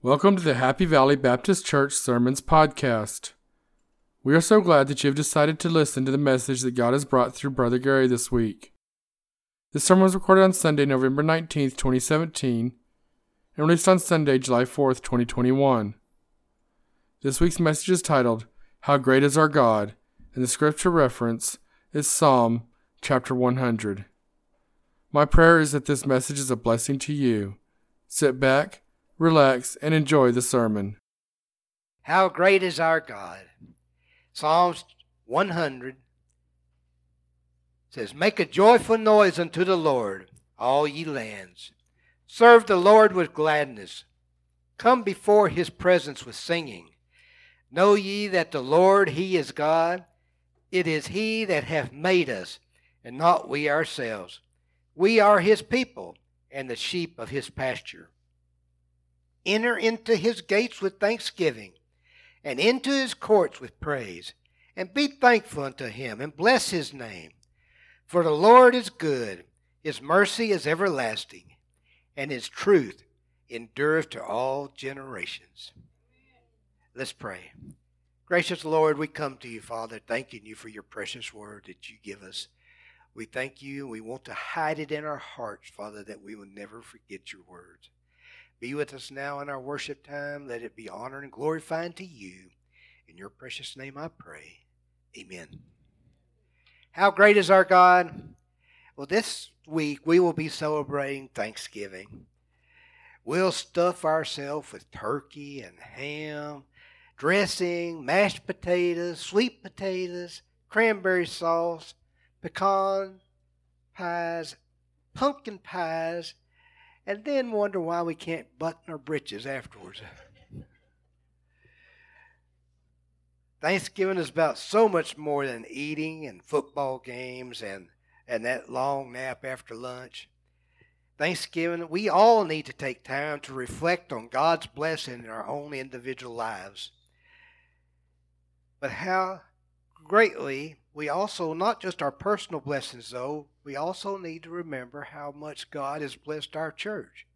Welcome to the Happy Valley Baptist Church Sermons Podcast. We are so glad that you have decided to listen to the message that God has brought through Brother Gary this week. This sermon was recorded on Sunday, November 19th, 2017, and released on Sunday, July 4th, 2021. This week's message is titled, How Great is Our God, and the scripture reference is Psalm chapter 100. My prayer is that this message is a blessing to you. Sit back relax, and enjoy the sermon. How great is our God! Psalms 100 says, Make a joyful noise unto the Lord, all ye lands. Serve the Lord with gladness. Come before his presence with singing. Know ye that the Lord, he is God. It is he that hath made us, and not we ourselves. We are his people, and the sheep of his pasture. Enter into his gates with thanksgiving, and into his courts with praise. And be thankful unto him, and bless his name. For the Lord is good, his mercy is everlasting, and his truth endureth to all generations. Let's pray. Gracious Lord, we come to you, Father, thanking you for your precious word that you give us. We thank you, and we want to hide it in our hearts, Father, that we will never forget your words. Be with us now in our worship time. Let it be honored and glorified to you. In your precious name I pray. Amen. How great is our God? Well, this week we will be celebrating Thanksgiving. We'll stuff ourselves with turkey and ham, dressing, mashed potatoes, sweet potatoes, cranberry sauce, pecan pies, pumpkin pies, and then wonder why we can't button our breeches afterwards. Thanksgiving is about so much more than eating and football games and, and that long nap after lunch. Thanksgiving, we all need to take time to reflect on God's blessing in our own individual lives. But how greatly we also, not just our personal blessings though, we also need to remember how much God has blessed our church,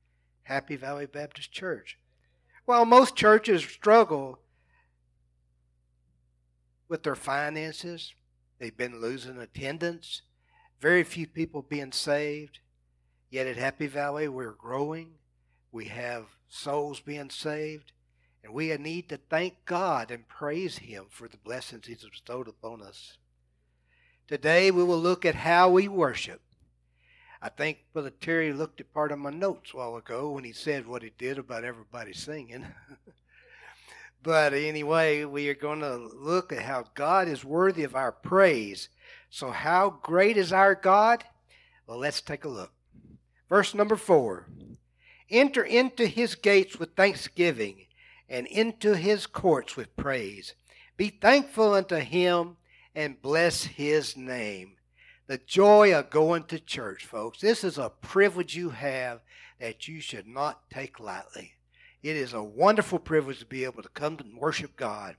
Happy Valley Baptist Church. While most churches struggle with their finances, they've been losing attendance, very few people being saved. Yet at Happy Valley, we're growing. We have souls being saved. And we need to thank God and praise Him for the blessings He's bestowed upon us. Today we will look at how we worship. I think Brother Terry looked at part of my notes a while ago when he said what he did about everybody singing. but anyway, we are going to look at how God is worthy of our praise. So, how great is our God? Well, let's take a look. Verse number four Enter into his gates with thanksgiving and into his courts with praise. Be thankful unto him and bless his name. The joy of going to church, folks. This is a privilege you have that you should not take lightly. It is a wonderful privilege to be able to come and worship God.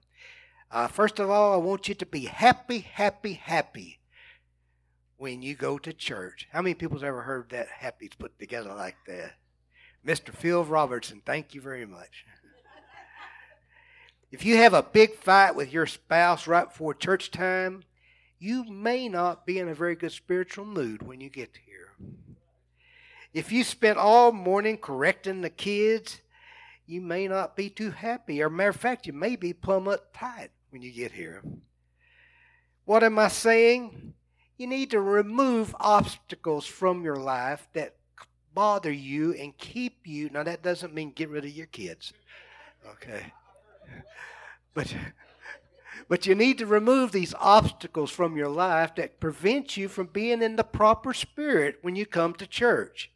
Uh, first of all, I want you to be happy, happy, happy when you go to church. How many people's ever heard that happy put together like that? Mr. Phil Robertson, thank you very much. If you have a big fight with your spouse right before church time, you may not be in a very good spiritual mood when you get here. If you spent all morning correcting the kids, you may not be too happy. Or matter of fact, you may be plumb uptight when you get here. What am I saying? You need to remove obstacles from your life that bother you and keep you. Now, that doesn't mean get rid of your kids. Okay. But, but you need to remove these obstacles from your life that prevent you from being in the proper spirit when you come to church.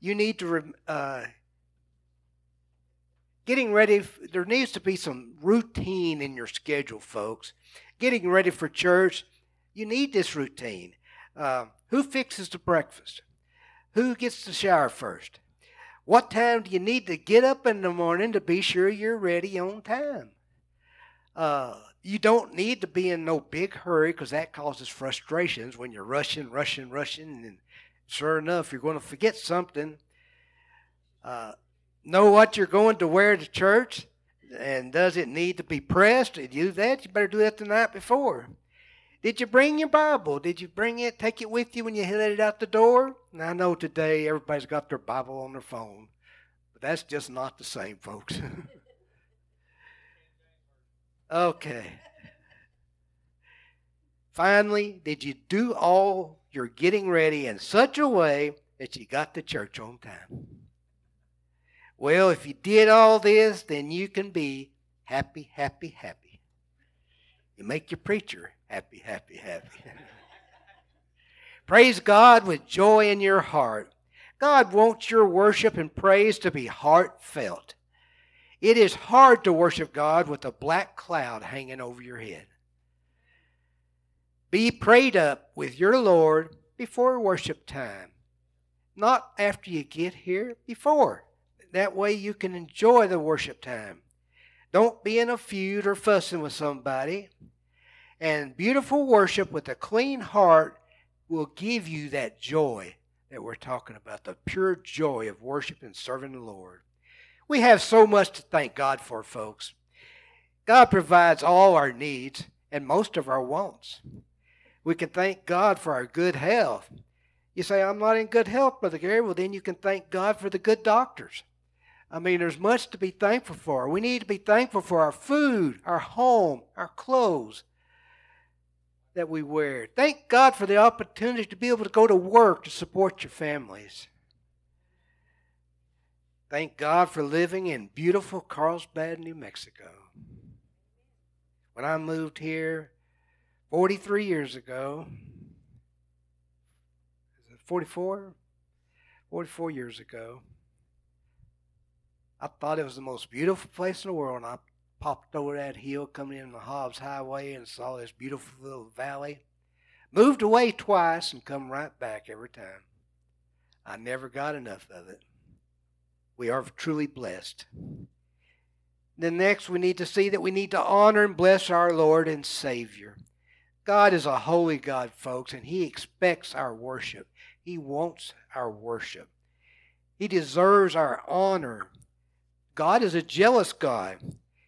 You need to, uh, getting ready, there needs to be some routine in your schedule, folks. Getting ready for church, you need this routine. Uh, who fixes the breakfast? Who gets the shower first? What time do you need to get up in the morning to be sure you're ready on time? Uh, you don't need to be in no big hurry because that causes frustrations when you're rushing, rushing, rushing, and sure enough, you're going to forget something. Uh, know what you're going to wear to church? And does it need to be pressed? Did you do that? You better do that the night before. Did you bring your Bible? Did you bring it, take it with you when you it out the door? I know today everybody's got their Bible on their phone, but that's just not the same, folks. okay. Finally, did you do all your getting ready in such a way that you got to church on time? Well, if you did all this, then you can be happy, happy, happy. You make your preacher happy, happy, happy. praise God with joy in your heart. God wants your worship and praise to be heartfelt. It is hard to worship God with a black cloud hanging over your head. Be prayed up with your Lord before worship time, not after you get here, before. That way you can enjoy the worship time. Don't be in a feud or fussing with somebody. And beautiful worship with a clean heart will give you that joy that we're talking about the pure joy of worship and serving the Lord. We have so much to thank God for, folks. God provides all our needs and most of our wants. We can thank God for our good health. You say, I'm not in good health, Brother Gary. Well, then you can thank God for the good doctors. I mean, there's much to be thankful for. We need to be thankful for our food, our home, our clothes that we wear. Thank God for the opportunity to be able to go to work to support your families. Thank God for living in beautiful Carlsbad, New Mexico. When I moved here 43 years ago, 44? 44 years ago, I thought it was the most beautiful place in the world, and I popped over that hill coming in the Hobbs Highway and saw this beautiful little valley. Moved away twice and come right back every time. I never got enough of it. We are truly blessed. Then next we need to see that we need to honor and bless our Lord and Savior. God is a holy God, folks, and He expects our worship. He wants our worship. He deserves our honor. God is a jealous God.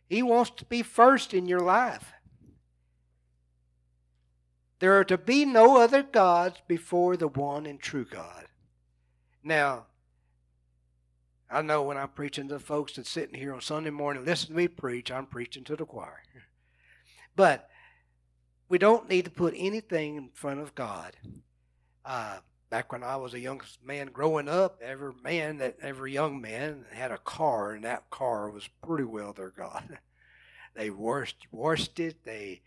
He wants to be first in your life. There are to be no other gods before the one and true God. Now, I know when I'm preaching to the folks that's sitting here on Sunday morning, listen to me preach, I'm preaching to the choir. But we don't need to put anything in front of God. Uh, back when I was a young man growing up, every man that every young man had a car, and that car was pretty well their god. they washed washed it, they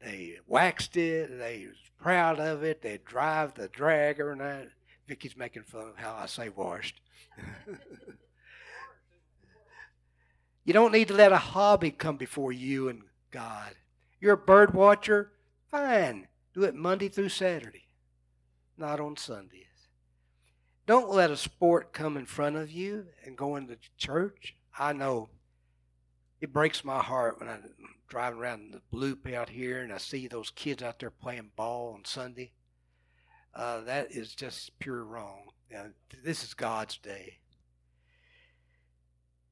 they waxed it, they was proud of it, they drive the dragger and that. Vicky's making fun of how I say washed. you don't need to let a hobby come before you and God. You're a bird watcher, fine. Do it Monday through Saturday not on Sundays. Don't let a sport come in front of you and go into church. I know it breaks my heart when I'm driving around the loop out here and I see those kids out there playing ball on Sunday. Uh, that is just pure wrong. Now, this is God's day.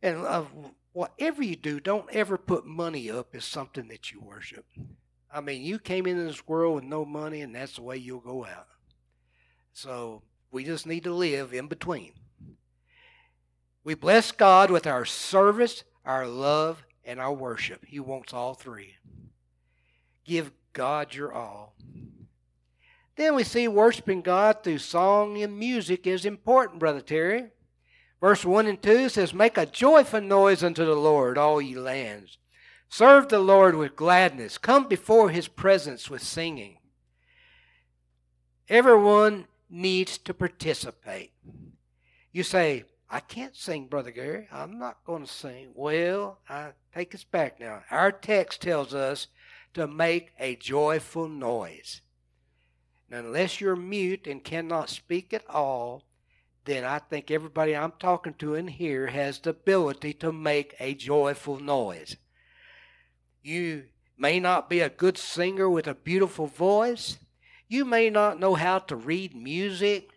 And uh, whatever you do, don't ever put money up as something that you worship. I mean, you came into this world with no money, and that's the way you'll go out. So we just need to live in between. We bless God with our service, our love, and our worship. He wants all three. Give God your all. Then we see worshiping God through song and music is important, Brother Terry. Verse 1 and 2 says, Make a joyful noise unto the Lord, all ye lands. Serve the Lord with gladness. Come before his presence with singing. Everyone needs to participate. You say, I can't sing, Brother Gary. I'm not going to sing. Well, I take us back now. Our text tells us to make a joyful noise. Now, unless you're mute and cannot speak at all, then I think everybody I'm talking to in here has the ability to make a joyful noise. You may not be a good singer with a beautiful voice, you may not know how to read music.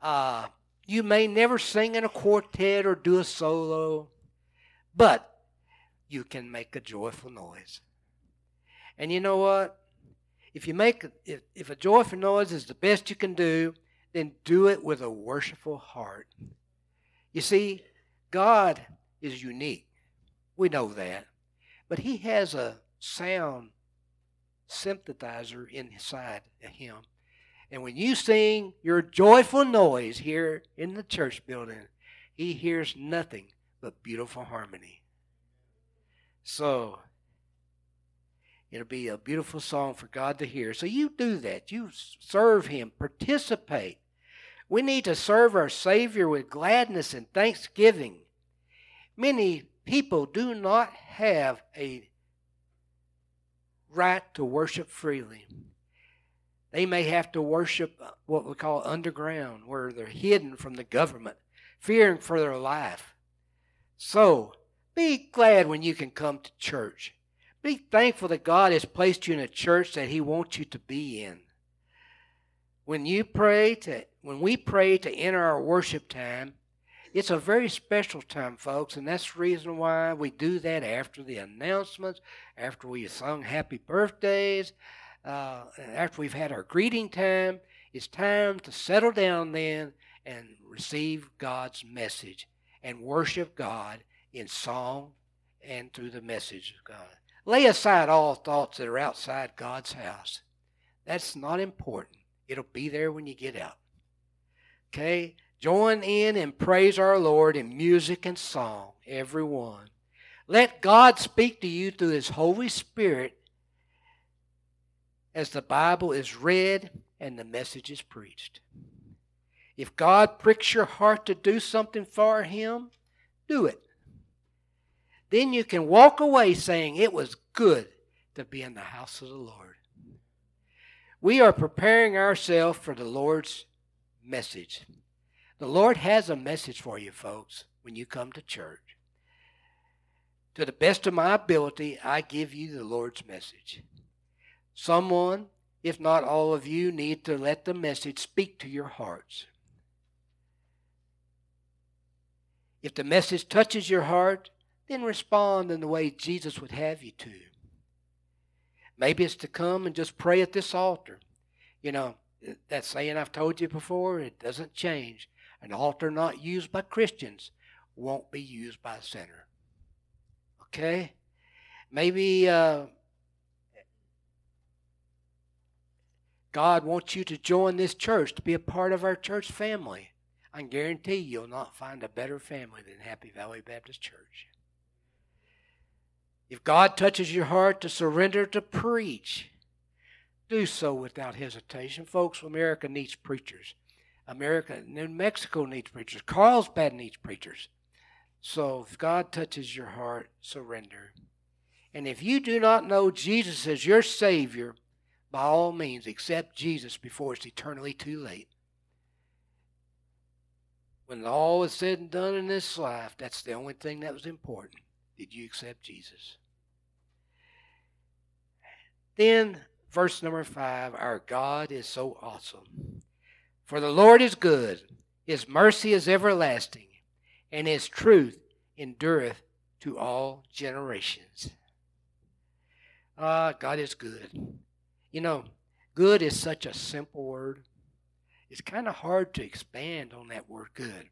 Uh, You may never sing in a quartet or do a solo, but you can make a joyful noise. And you know what? If you make if, if a joyful noise is the best you can do, then do it with a worshipful heart. You see, God is unique. We know that. But he has a sound synthesizer inside of him. And when you sing your joyful noise here in the church building, he hears nothing but beautiful harmony. So, it'll be a beautiful song for God to hear. So, you do that. You serve him, participate. We need to serve our Savior with gladness and thanksgiving. Many people do not have a right to worship freely. They may have to worship what we call underground, where they're hidden from the government, fearing for their life. So, be glad when you can come to church. Be thankful that God has placed you in a church that He wants you to be in. When you pray to when we pray to enter our worship time, it's a very special time, folks, and that's the reason why we do that after the announcements, after we have sung happy birthdays, uh, after we've had our greeting time. It's time to settle down then and receive God's message and worship God in song and through the message of God. Lay aside all thoughts that are outside God's house. That's not important. It'll be there when you get out. Okay? Join in and praise our Lord in music and song, everyone. Let God speak to you through His Holy Spirit as the Bible is read and the message is preached. If God pricks your heart to do something for Him, do it. Then you can walk away saying, It was good to be in the house of the Lord. We are preparing ourselves for the Lord's message. The Lord has a message for you, folks, when you come to church. To the best of my ability, I give you the Lord's message. Someone, if not all of you, need to let the message speak to your hearts. If the message touches your heart, then respond in the way Jesus would have you to. Maybe it's to come and just pray at this altar. You know, that saying I've told you before, it doesn't change. An altar not used by Christians won't be used by a sinner. Okay? Maybe uh, God wants you to join this church, to be a part of our church family. I guarantee you'll not find a better family than Happy Valley Baptist Church. If God touches your heart to surrender to preach, do so without hesitation. Folks, America needs preachers. America, New Mexico needs preachers. Carlsbad needs preachers. So if God touches your heart, surrender. And if you do not know Jesus as your Savior, by all means, accept Jesus before it's eternally too late. When all is said and done in this life, that's the only thing that was important. Did you accept Jesus? Then, verse number five Our God is so awesome. For the Lord is good, his mercy is everlasting, and his truth endureth to all generations. Ah, God is good. You know, good is such a simple word. It's kind of hard to expand on that word good.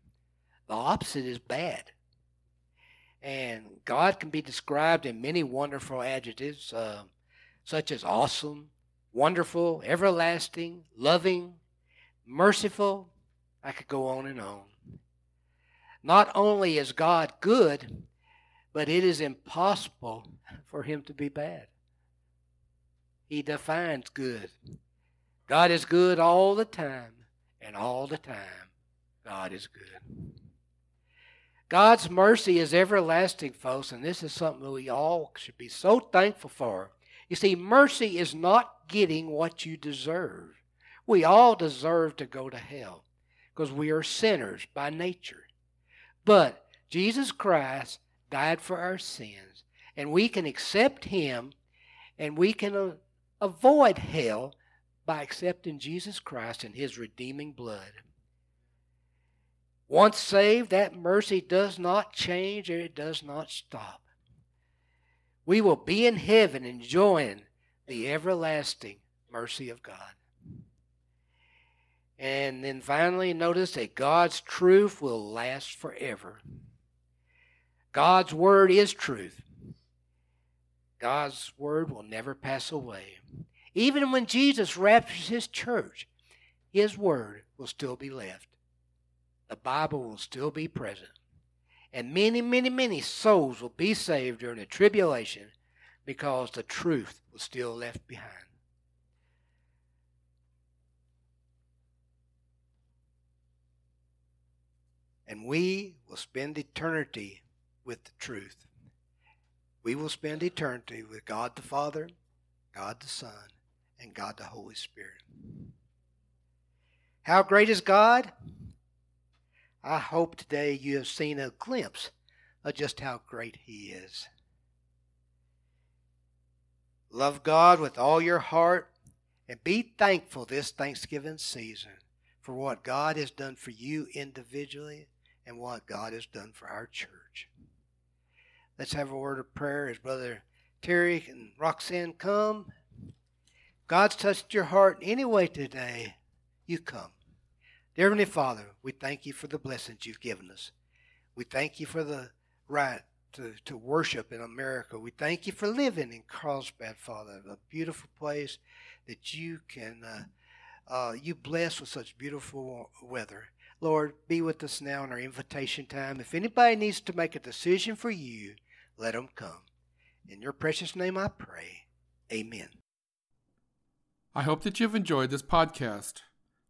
The opposite is bad. And God can be described in many wonderful adjectives, uh, such as awesome, wonderful, everlasting, loving, merciful. I could go on and on. Not only is God good, but it is impossible for him to be bad. He defines good. God is good all the time, and all the time, God is good. God's mercy is everlasting, folks, and this is something we all should be so thankful for. You see, mercy is not getting what you deserve. We all deserve to go to hell because we are sinners by nature. But Jesus Christ died for our sins, and we can accept Him and we can uh, avoid hell by accepting Jesus Christ and His redeeming blood. Once saved, that mercy does not change and it does not stop. We will be in heaven enjoying the everlasting mercy of God. And then finally, notice that God's truth will last forever. God's word is truth. God's word will never pass away. Even when Jesus raptures his church, his word will still be left. The Bible will still be present. And many, many, many souls will be saved during the tribulation because the truth was still left behind. And we will spend eternity with the truth. We will spend eternity with God the Father, God the Son, and God the Holy Spirit. How great is God? I hope today you have seen a glimpse of just how great He is. Love God with all your heart and be thankful this Thanksgiving season for what God has done for you individually and what God has done for our church. Let's have a word of prayer as Brother Terry and Roxanne come. God's touched your heart anyway today. You come. Dear Heavenly Father, we thank you for the blessings you've given us. We thank you for the right to, to worship in America. We thank you for living in Carlsbad, Father, a beautiful place that you can, uh, uh, you bless with such beautiful weather. Lord, be with us now in our invitation time. If anybody needs to make a decision for you, let them come. In your precious name I pray. Amen. I hope that you've enjoyed this podcast.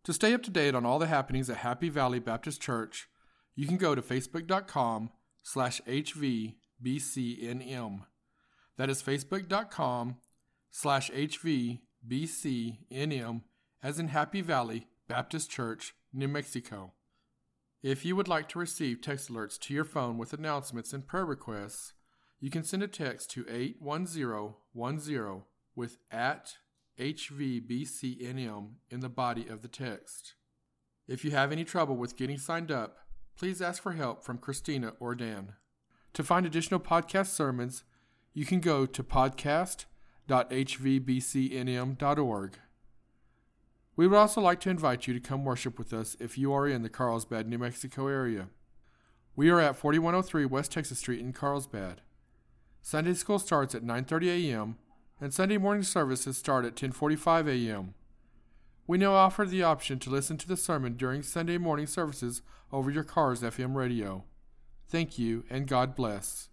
To stay up to date on all the happenings at Happy Valley Baptist Church, you can go to facebook.com slash hvbcnm. That is facebook.com slash hvbcnm as in Happy Valley Baptist Church, New Mexico. If you would like to receive text alerts to your phone with announcements and prayer requests, you can send a text to 81010 with at HVBCNM in the body of the text. If you have any trouble with getting signed up, please ask for help from Christina or Dan. To find additional podcast sermons, you can go to podcast.hvbcnm.org. We would also like to invite you to come worship with us if you are in the Carlsbad, New Mexico area. We are at 4103 West Texas Street in Carlsbad. Sunday school starts at 9:30 a.m and Sunday morning services start at 10:45 a.m. We now offer the option to listen to the sermon during Sunday morning services over your car's FM radio. Thank you and God bless.